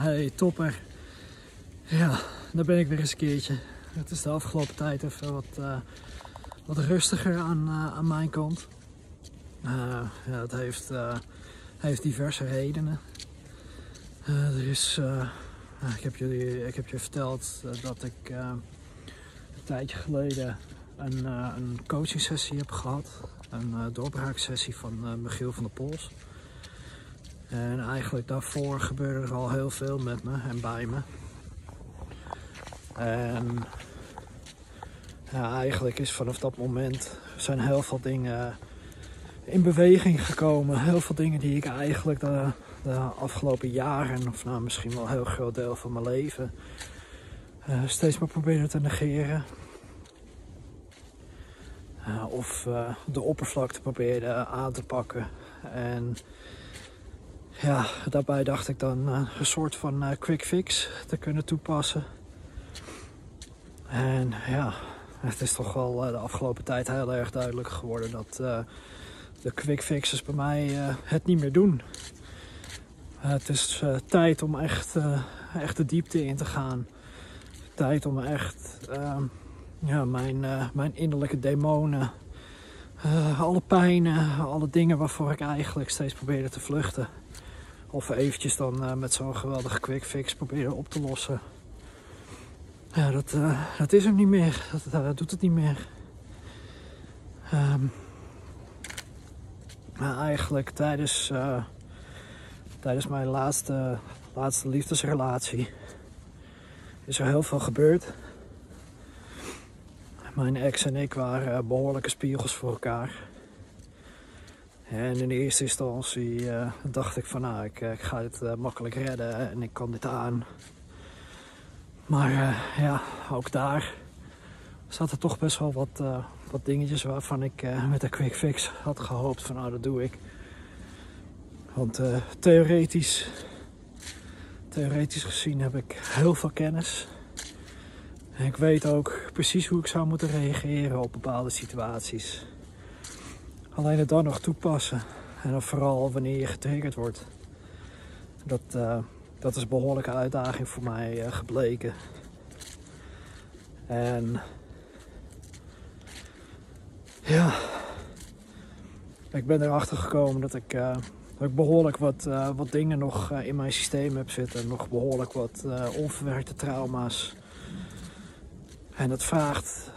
Hey topper. Ja, daar ben ik weer eens een keertje. Het is de afgelopen tijd even wat, uh, wat rustiger aan, uh, aan mijn kant. Uh, ja, het heeft, heeft diverse redenen. er is, ik, heb jullie, ik heb je verteld dat ik een tijdje geleden een, een coaching sessie heb gehad. Een doorbraaksessie van Michiel van der Pols. En eigenlijk daarvoor gebeurde er al heel veel met me en bij me. En ja, eigenlijk is vanaf dat moment zijn heel veel dingen in beweging gekomen. Heel veel dingen die ik eigenlijk de, de afgelopen jaren, of nou misschien wel een heel groot deel van mijn leven, uh, steeds maar probeerde te negeren. Uh, of uh, de oppervlakte probeerde aan te pakken. En ja, daarbij dacht ik dan uh, een soort van uh, quick fix te kunnen toepassen. En ja, het is toch wel uh, de afgelopen tijd heel erg duidelijk geworden dat de quick fixes bij mij het niet meer doen. het is tijd om echt, echt de diepte in te gaan. Tijd om echt ehm, ja, mijn, mijn innerlijke demonen, alle pijnen, alle dingen waarvoor ik eigenlijk steeds probeerde te vluchten of eventjes dan uh, met zo'n geweldige quick fix proberen op te lossen. Ja, dat, uh, dat is hem niet meer. Dat uh, doet het niet meer. Maar eigenlijk tijdens, tijdens mijn laatste, laatste liefdesrelatie is er heel veel gebeurd. Mijn ex en ik waren behoorlijke spiegels voor elkaar. En in eerste instantie uh, dacht ik van nou, ik, eh, ik ga dit uh, makkelijk redden en ik kan dit aan. Maar ja, ook daar zaten toch best wel wat, wat dingetjes waarvan ik met een quick fix had gehoopt van nou dat doe ik. Want theoretisch, theoretisch gezien heb ik heel veel kennis. En ik weet ook precies hoe ik zou moeten reageren op bepaalde situaties. Alleen het dan nog toepassen. En dan vooral wanneer je getriggerd wordt. Dat, uh, dat is een behoorlijke uitdaging voor mij uh, gebleken. En ja, ik ben erachter gekomen dat ik, uh, dat ik behoorlijk wat, wat dingen nog in mijn systeem heb zitten. Nog behoorlijk wat onverwerkte trauma's. En dat vraagt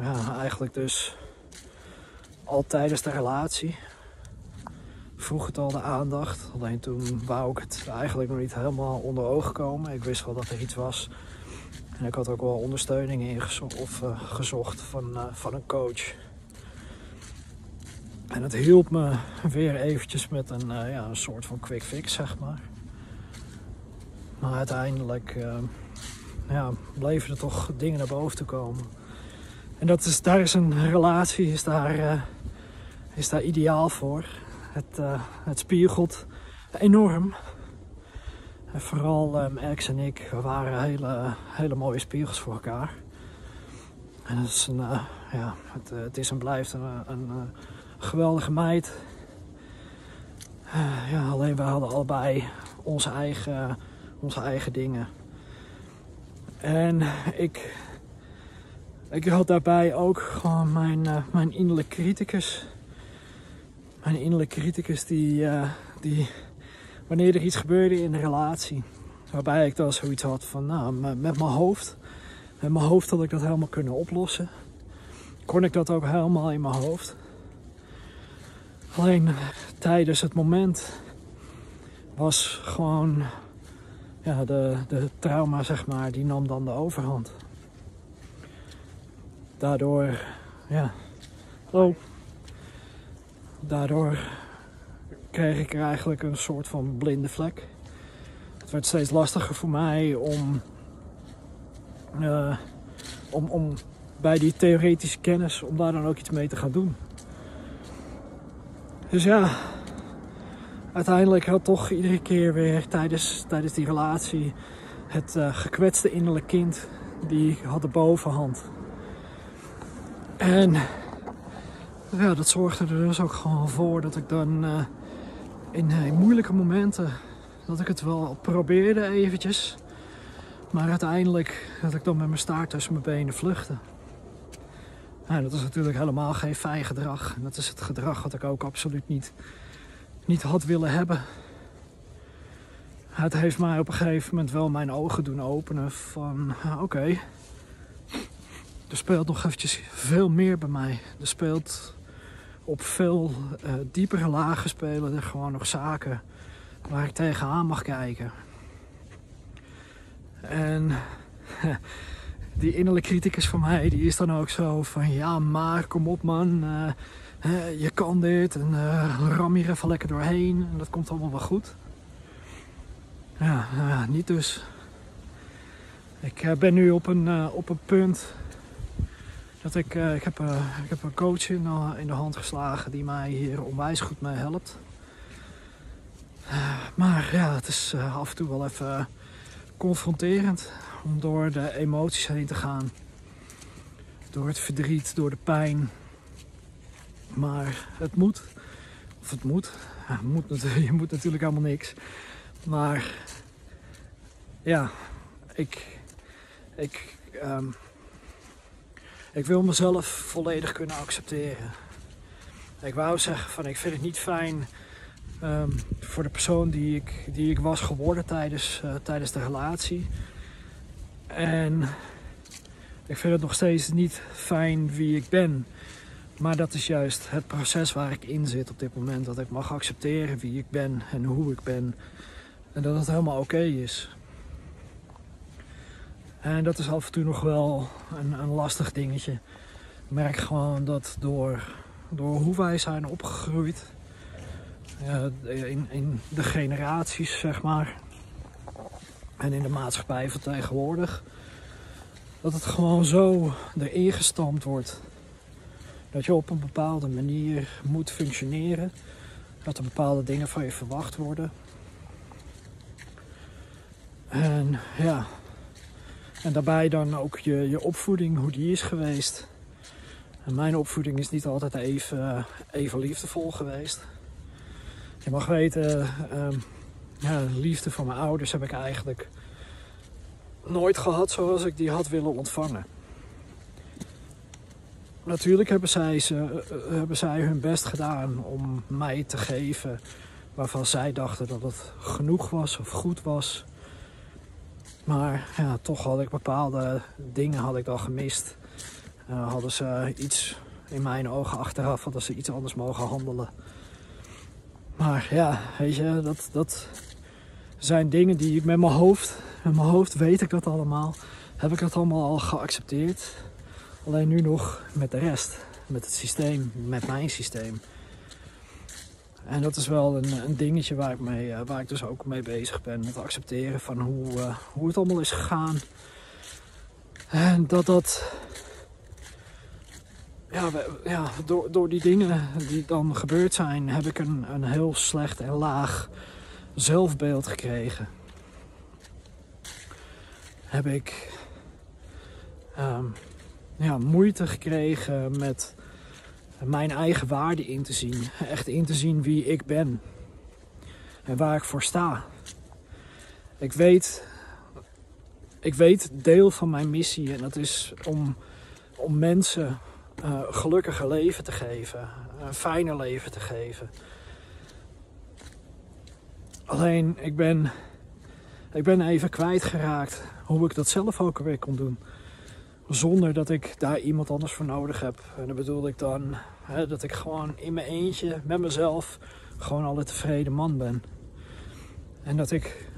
ja, eigenlijk dus al tijdens de relatie. Vroeg het al de aandacht. Alleen toen wou ik het eigenlijk nog niet helemaal onder ogen komen. Ik wist wel dat er iets was. En ik had ook wel ondersteuning ingezocht of, uh, gezocht van, uh, van een coach. En het hielp me weer eventjes met een, uh, ja, een soort van quick fix, zeg maar. Maar uiteindelijk ja, bleven er toch dingen naar boven te komen. En dat is, daar is een relatie, is daar is daar ideaal voor. Het, uh, het spiegelt enorm. En vooral um, ex en ik waren hele, hele mooie spiegels voor elkaar. En het is, een, ja, het, het, is en blijft een geweldige meid. ja, alleen we hadden allebei onze eigen, onze eigen dingen. En ik, ik had daarbij ook gewoon mijn, mijn innerlijke criticus mijn innerlijke criticus die, uh, die, wanneer er iets gebeurde in de relatie, waarbij ik dan zoiets had van, nou, met mijn hoofd, met mijn hoofd had ik dat helemaal kunnen oplossen. Kon ik dat ook helemaal in mijn hoofd. Alleen tijdens het moment was gewoon, ja, de, de trauma, zeg maar, die nam dan de overhand. Daardoor, ja, oh daardoor kreeg ik er eigenlijk een soort van blinde vlek. Het werd steeds lastiger voor mij om, uh, om, om bij die theoretische kennis, om daar dan ook iets mee te gaan doen. Dus ja, uiteindelijk had toch iedere keer weer tijdens, tijdens die relatie het uh, gekwetste innerlijke kind, die had de bovenhand. En ja, dat zorgde er dus ook gewoon voor dat ik dan uh, in, in, moeilijke momenten dat ik het wel probeerde eventjes. Maar uiteindelijk dat ik dan met mijn staart tussen mijn benen vluchtte. Nou, dat is natuurlijk helemaal geen fijn gedrag. Dat is het gedrag wat ik ook absoluut niet, niet had willen hebben. Het heeft mij op een gegeven moment wel mijn ogen doen openen van oké, er speelt nog eventjes veel meer bij mij. Er speelt op veel uh, diepere lagen spelen er gewoon nog zaken waar ik tegenaan mag kijken. En die innerlijke criticus van mij, die is dan ook zo van ja, maar kom op man, uh, je kan dit en uh, ram hier even lekker doorheen en dat komt allemaal wel goed. Ja niet dus. Ik ben nu op een, op een punt dat ik, ik, heb, ik heb een coach in, in de hand geslagen die mij hier onwijs goed mee helpt. Maar ja, het is af en toe wel even confronterend om door de emoties heen te gaan. Door het verdriet, door de pijn. Maar het moet. Of het moet. Ja, moet je moet natuurlijk helemaal niks. Maar ja, ik, ik, um, ik wil mezelf volledig kunnen accepteren. Ik wou zeggen van ik vind het niet fijn um, voor de persoon die ik, die ik was geworden tijdens, uh, tijdens de relatie. En ik vind het nog steeds niet fijn wie ik ben. Maar dat is juist het proces waar ik in zit op dit moment. Dat ik mag accepteren wie ik ben en hoe ik ben. En dat het helemaal oké is. En dat is af en toe nog wel een, een lastig dingetje. Ik merk gewoon dat door, door hoe wij zijn opgegroeid, in, in de generaties zeg maar, en in de maatschappij van tegenwoordig, dat het gewoon zo erin gestampt wordt. Dat je op een bepaalde manier moet functioneren, dat er bepaalde dingen van je verwacht worden. En ja, en daarbij dan ook je, je opvoeding, hoe die is geweest. En mijn opvoeding is niet altijd even, even liefdevol geweest. Je mag weten, um, ja, liefde van mijn ouders heb ik eigenlijk nooit gehad zoals ik die had willen ontvangen. Natuurlijk hebben zij, ze, eh, hebben zij hun best gedaan om mij te geven waarvan zij dachten dat het genoeg was of goed was. Maar ja, toch had ik bepaalde dingen had ik dan gemist. Uh, hadden ze iets in mijn ogen achteraf, hadden ze iets anders mogen handelen. Maar ja, weet je, dat, dat zijn dingen die ik met mijn hoofd, met mijn hoofd weet ik dat allemaal. Heb ik dat allemaal al geaccepteerd. Alleen nu nog met de rest, met het systeem, met mijn systeem. En dat is wel een, een dingetje waar ik, mee, eh, waar ik dus ook mee bezig ben. Met accepteren van hoe, uh, hoe het allemaal is gegaan. En dat dat ja, ja door, door die dingen die dan gebeurd zijn, heb ik een, een heel slecht en laag zelfbeeld gekregen. Heb ik um, ja, moeite gekregen met mijn eigen waarde in te zien. Echt in te zien wie ik ben. En waar ik voor sta. Ik weet, ik weet deel van mijn missie en dat is om, om mensen uh, gelukkiger leven te geven, een fijner leven te geven. Alleen ik ben, ik ben even kwijtgeraakt hoe ik dat zelf ook weer kon doen. Zonder dat ik daar iemand anders voor nodig heb. En dan bedoel ik dan hè, dat ik gewoon in mijn eentje met mezelf gewoon al een tevreden man ben. En dat ik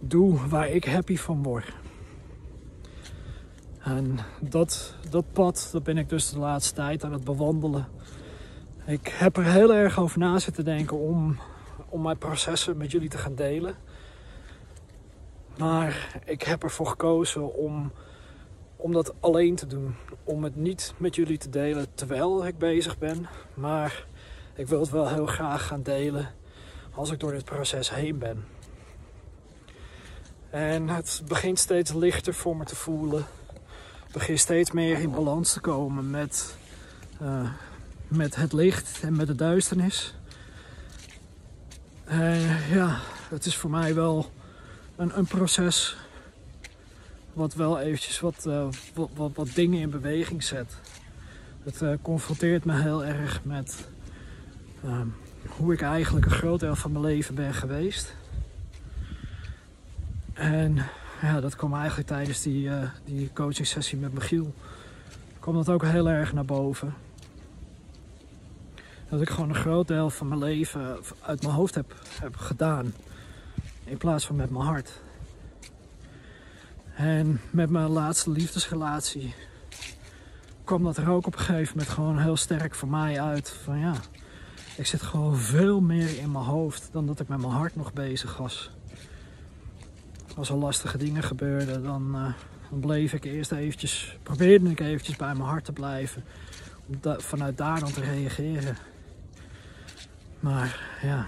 doe waar ik happy van word. En dat, dat pad, dat ben ik dus de laatste tijd aan het bewandelen. Ik heb er heel erg over na zitten denken om, om mijn processen met jullie te gaan delen. Maar ik heb ervoor gekozen om, om dat alleen te doen. Om het niet met jullie te delen terwijl ik bezig ben. Maar ik wil het wel heel graag gaan delen als ik door dit proces heen ben. En het begint steeds lichter voor me te voelen begin steeds meer in balans te komen met, uh, met het licht en met de duisternis. Uh, ja, het is voor mij wel een, een proces wat wel eventjes wat, uh, wat, wat, wat, dingen in beweging zet. Het uh, confronteert me heel erg met uh, hoe ik eigenlijk een groot deel van mijn leven ben geweest. En ja, dat kwam eigenlijk tijdens die, uh, die coaching sessie met Michiel. kwam dat ook heel erg naar boven. Dat ik gewoon een groot deel van mijn leven uit mijn hoofd heb, heb gedaan. In plaats van met mijn hart. En met mijn laatste liefdesrelatie kwam dat er ook op een gegeven moment gewoon heel sterk voor mij uit. Van ja, ik zit gewoon veel meer in mijn hoofd dan dat ik met mijn hart nog bezig was. Als er lastige dingen gebeurden, dan, dan bleef ik eerst eventjes, probeerde ik eventjes bij mijn hart te blijven. Om vanuit daar dan te reageren. Maar ja,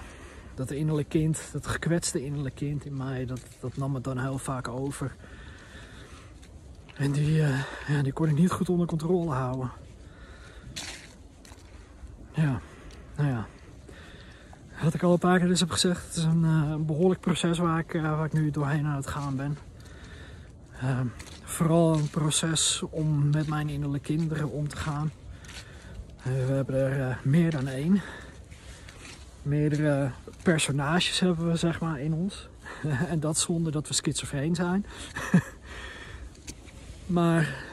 dat innerlijke kind, dat gekwetste innerlijke kind in mij, dat, dat nam het dan heel vaak over. En die, uh, ja, die kon ik niet goed onder controle houden. Ja, nou ja. Wat ik al een paar keer dus heb gezegd, het is een, een behoorlijk proces waar ik, uh, waar ik nu doorheen aan het gaan ben. Ehm, vooral een proces om met mijn innerlijke kinderen om te gaan. we hebben er meer dan één. Meerdere personages hebben we zeg maar in ons. en dat zonder dat we schizofreen zijn. Maar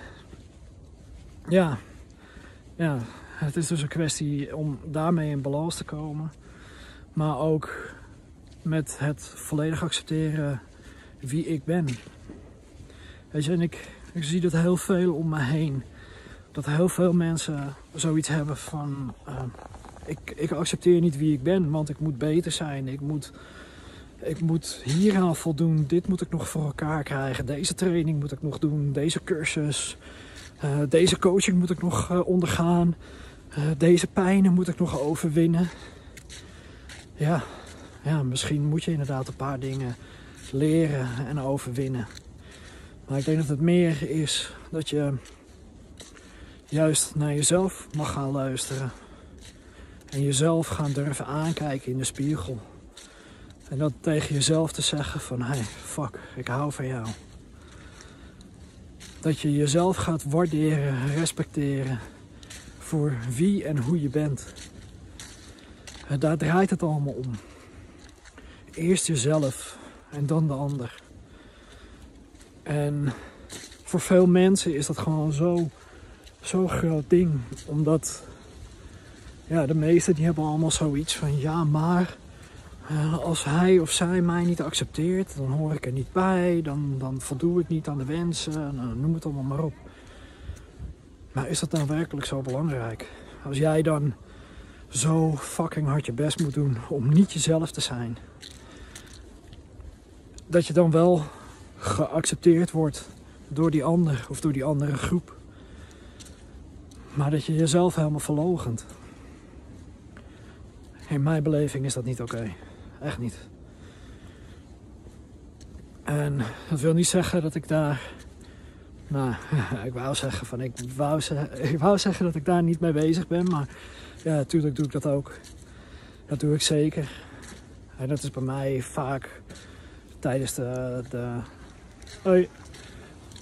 ja, ja, het is dus een kwestie om daarmee in balans te komen. Maar ook met het volledig accepteren wie ik ben. Weet je, en ik, ik zie dat heel veel om me heen. Dat heel veel mensen zoiets hebben van... Uh, ik, ik accepteer niet wie ik ben, want ik moet beter zijn. Ik moet ik moet hieraan voldoen, dit moet ik nog voor elkaar krijgen, deze training moet ik nog doen, deze cursus, uh, deze coaching moet ik nog uh, ondergaan, uh, deze pijnen moet ik nog overwinnen. Ja, ja, misschien moet je inderdaad een paar dingen leren en overwinnen. Maar ik denk dat het meer is dat je juist naar jezelf mag gaan luisteren. En jezelf gaan durven aankijken in de spiegel. En dat tegen jezelf te zeggen van, hey, fuck, ik hou van jou. Dat je jezelf gaat waarderen, respecteren voor wie en hoe je bent. En daar draait het allemaal om. Eerst jezelf en dan de ander. En voor veel mensen is dat gewoon zo, zo groot ding. Omdat ja, de meesten die hebben allemaal zoiets van ja, maar uh, als hij of zij mij niet accepteert, dan hoor ik er niet bij, dan, dan voldoe ik niet aan de wensen, nou, noem het allemaal maar op. Maar is dat nou werkelijk zo belangrijk? Als jij dan zo fucking hard je best moet doen om niet jezelf te zijn, dat je dan wel geaccepteerd wordt door die ander of door die andere groep, maar dat je jezelf helemaal verlogent. In mijn beleving is dat niet oké. Echt niet. En dat wil niet zeggen dat ik daar. Nou, ik wou zeggen van ik wou, zeggen, ik wou zeggen dat ik daar niet mee bezig ben. Maar ja, natuurlijk doe ik dat ook. Dat doe ik zeker. En dat is bij mij vaak tijdens de, de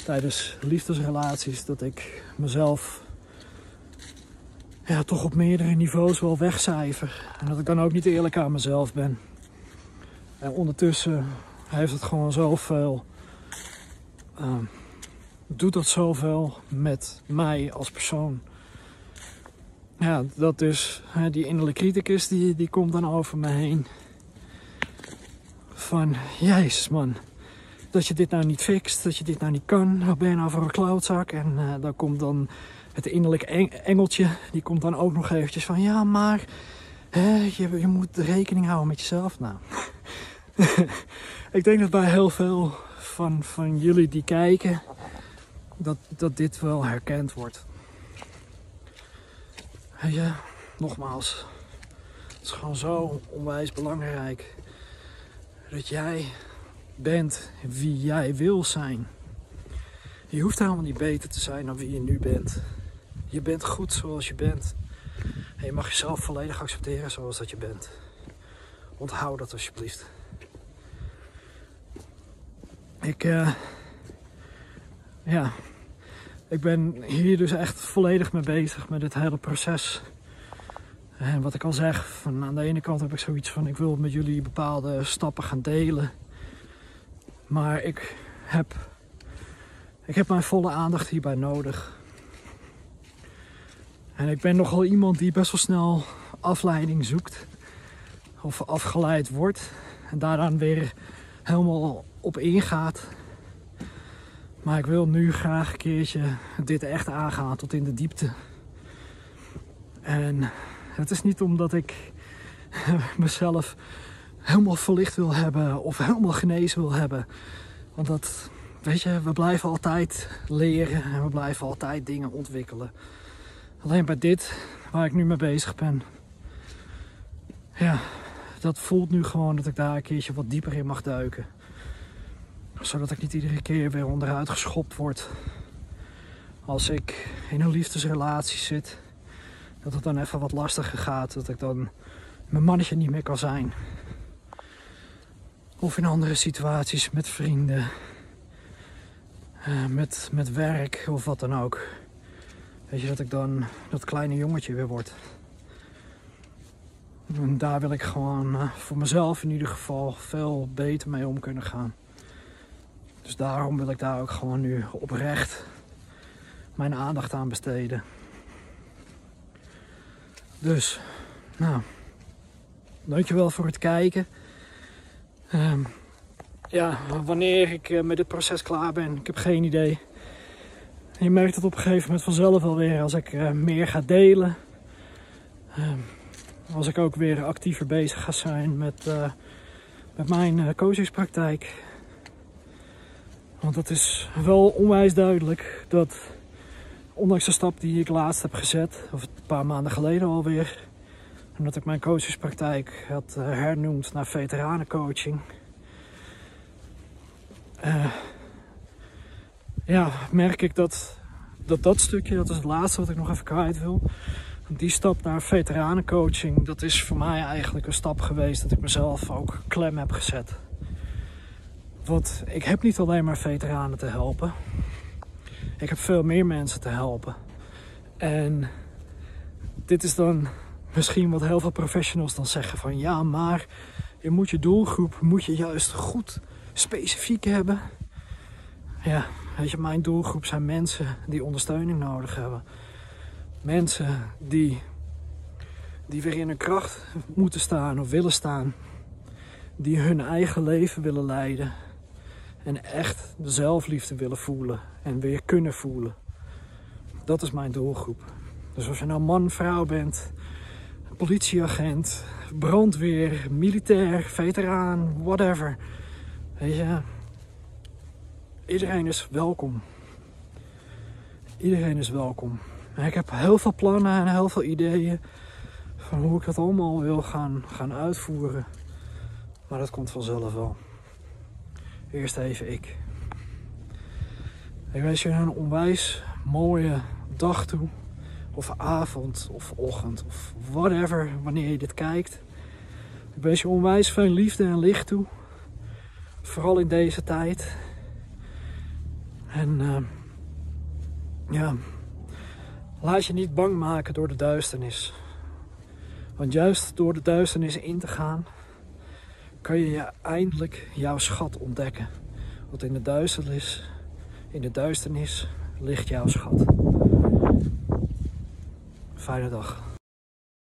tijdens liefdesrelaties dat ik mezelf ja, toch op meerdere niveaus wel wegcijfer. En dat ik dan ook niet eerlijk aan mezelf ben. En ondertussen heeft het gewoon zoveel. Uh, doet dat zoveel met mij als persoon. Ja, dat dus die innerlijke criticus die, die komt dan over me heen. Van, jezus man, dat je dit nou niet fixt, dat je dit nou niet kan. Wat ben je nou voor een klaudzak? En uh, dan komt dan het innerlijke engeltje, die komt dan ook nog eventjes van, ja maar, je, je moet rekening houden met jezelf. Nou, ik denk dat bij heel veel van, van jullie die kijken, dat, dat dit wel herkend wordt. En ja, nogmaals, het is gewoon zo onwijs belangrijk dat jij bent wie jij wil zijn. Je hoeft helemaal niet beter te zijn dan wie je nu bent. Je bent goed zoals je bent. En je mag jezelf volledig accepteren zoals dat je bent. Onthoud dat alsjeblieft. ik, uh, ja, ik ben hier dus echt volledig mee bezig met dit hele proces. En wat ik al zeg, van aan de ene kant heb ik zoiets van ik wil met jullie bepaalde stappen gaan delen. Maar ik heb, ik heb mijn volle aandacht hierbij nodig. En ik ben nogal iemand die best wel snel afleiding zoekt. Of afgeleid wordt. En daar dan weer helemaal op ingaat. Maar ik wil nu graag een keertje dit echt aangaan tot in de diepte. En het is niet omdat ik mezelf helemaal verlicht wil hebben of helemaal genezen wil hebben. Want dat, weet je, we blijven altijd leren en we blijven altijd dingen ontwikkelen. Alleen bij dit, waar ik nu mee bezig ben, ja, dat voelt nu gewoon dat ik daar een keertje wat dieper in mag duiken. Zodat ik niet iedere keer weer onderuit geschopt word. Als ik in een liefdesrelatie zit, dat het dan even wat lastiger gaat. Dat ik dan mijn mannetje niet meer kan zijn. Of in andere situaties met vrienden, uh, met, met werk of wat dan ook. Weet je, dat ik dan dat kleine jongetje weer word. En daar wil ik gewoon uh, voor mezelf in ieder geval veel beter mee om kunnen gaan. Dus daarom wil ik daar ook gewoon nu oprecht mijn aandacht aan besteden. Dus, nou, dankjewel voor het kijken. Um, ja, wanneer ik uh, met dit proces klaar ben, ik heb geen idee. Je merkt het op een gegeven moment vanzelf alweer als ik uh, meer ga delen. Um, als ik ook weer actiever bezig ga zijn met, uh, met mijn coachingspraktijk. Want het is wel onwijs duidelijk dat, ondanks de stap die ik laatst heb gezet, of een paar maanden geleden alweer, omdat ik mijn coachingspraktijk had uh, hernoemd naar veteranencoaching. Uh, ja, merk ik dat, dat dat stukje, dat is het laatste wat ik nog even kwijt wil. Die stap naar veteranencoaching, dat is voor mij eigenlijk een stap geweest dat ik mezelf ook klem heb gezet. Want ik heb niet alleen maar veteranen te helpen. Ik heb veel meer mensen te helpen. En dit is dan misschien wat heel veel professionals dan zeggen van ja, maar je moet je doelgroep moet je juist goed specifiek hebben. Ja, weet je, mijn doelgroep zijn mensen die ondersteuning nodig hebben. Mensen die, die weer in hun kracht moeten staan of willen staan. Die hun eigen leven willen leiden. En echt de zelfliefde willen voelen en weer kunnen voelen. Dat is mijn doelgroep. Dus als je nou man, vrouw bent, politieagent, brandweer, militair, veteraan, whatever. Weet je, iedereen is welkom. Iedereen is welkom. En ik heb heel veel plannen en heel veel ideeën van hoe ik dat allemaal wil gaan, gaan uitvoeren. Maar dat komt vanzelf wel. Eerst even ik. Ik wens je een onwijs mooie dag toe of avond of ochtend of whatever, wanneer je dit kijkt. Ik wens je onwijs veel liefde en licht toe. Vooral in deze tijd. En uh, ja, laat je niet bang maken door de duisternis. Want juist door de duisternis in te gaan, kan je eindelijk jouw schat ontdekken. Want in de duisternis, in de duisternis ligt jouw schat. Fijne dag.